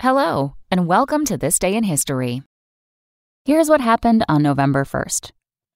Hello, and welcome to This Day in History. Here's what happened on November 1st.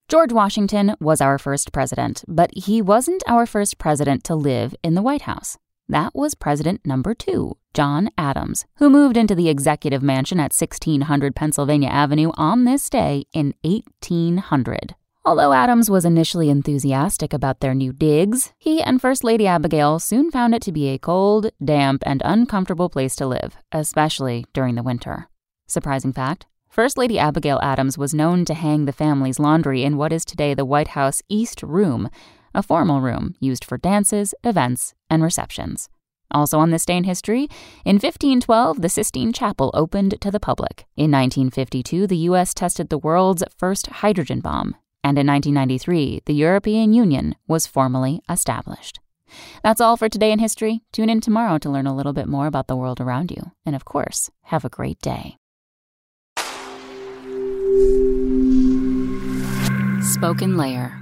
George Washington was our first president, but he wasn't our first president to live in the White House. That was President number two, John Adams, who moved into the executive mansion at 1600 Pennsylvania Avenue on this day in 1800. Although Adams was initially enthusiastic about their new digs, he and First Lady Abigail soon found it to be a cold, damp, and uncomfortable place to live, especially during the winter. Surprising fact First Lady Abigail Adams was known to hang the family's laundry in what is today the White House East Room, a formal room used for dances, events, and receptions. Also on this day in history, in 1512, the Sistine Chapel opened to the public. In 1952, the U.S. tested the world's first hydrogen bomb. And in 1993, the European Union was formally established. That's all for today in history. Tune in tomorrow to learn a little bit more about the world around you. And of course, have a great day. Spoken Layer.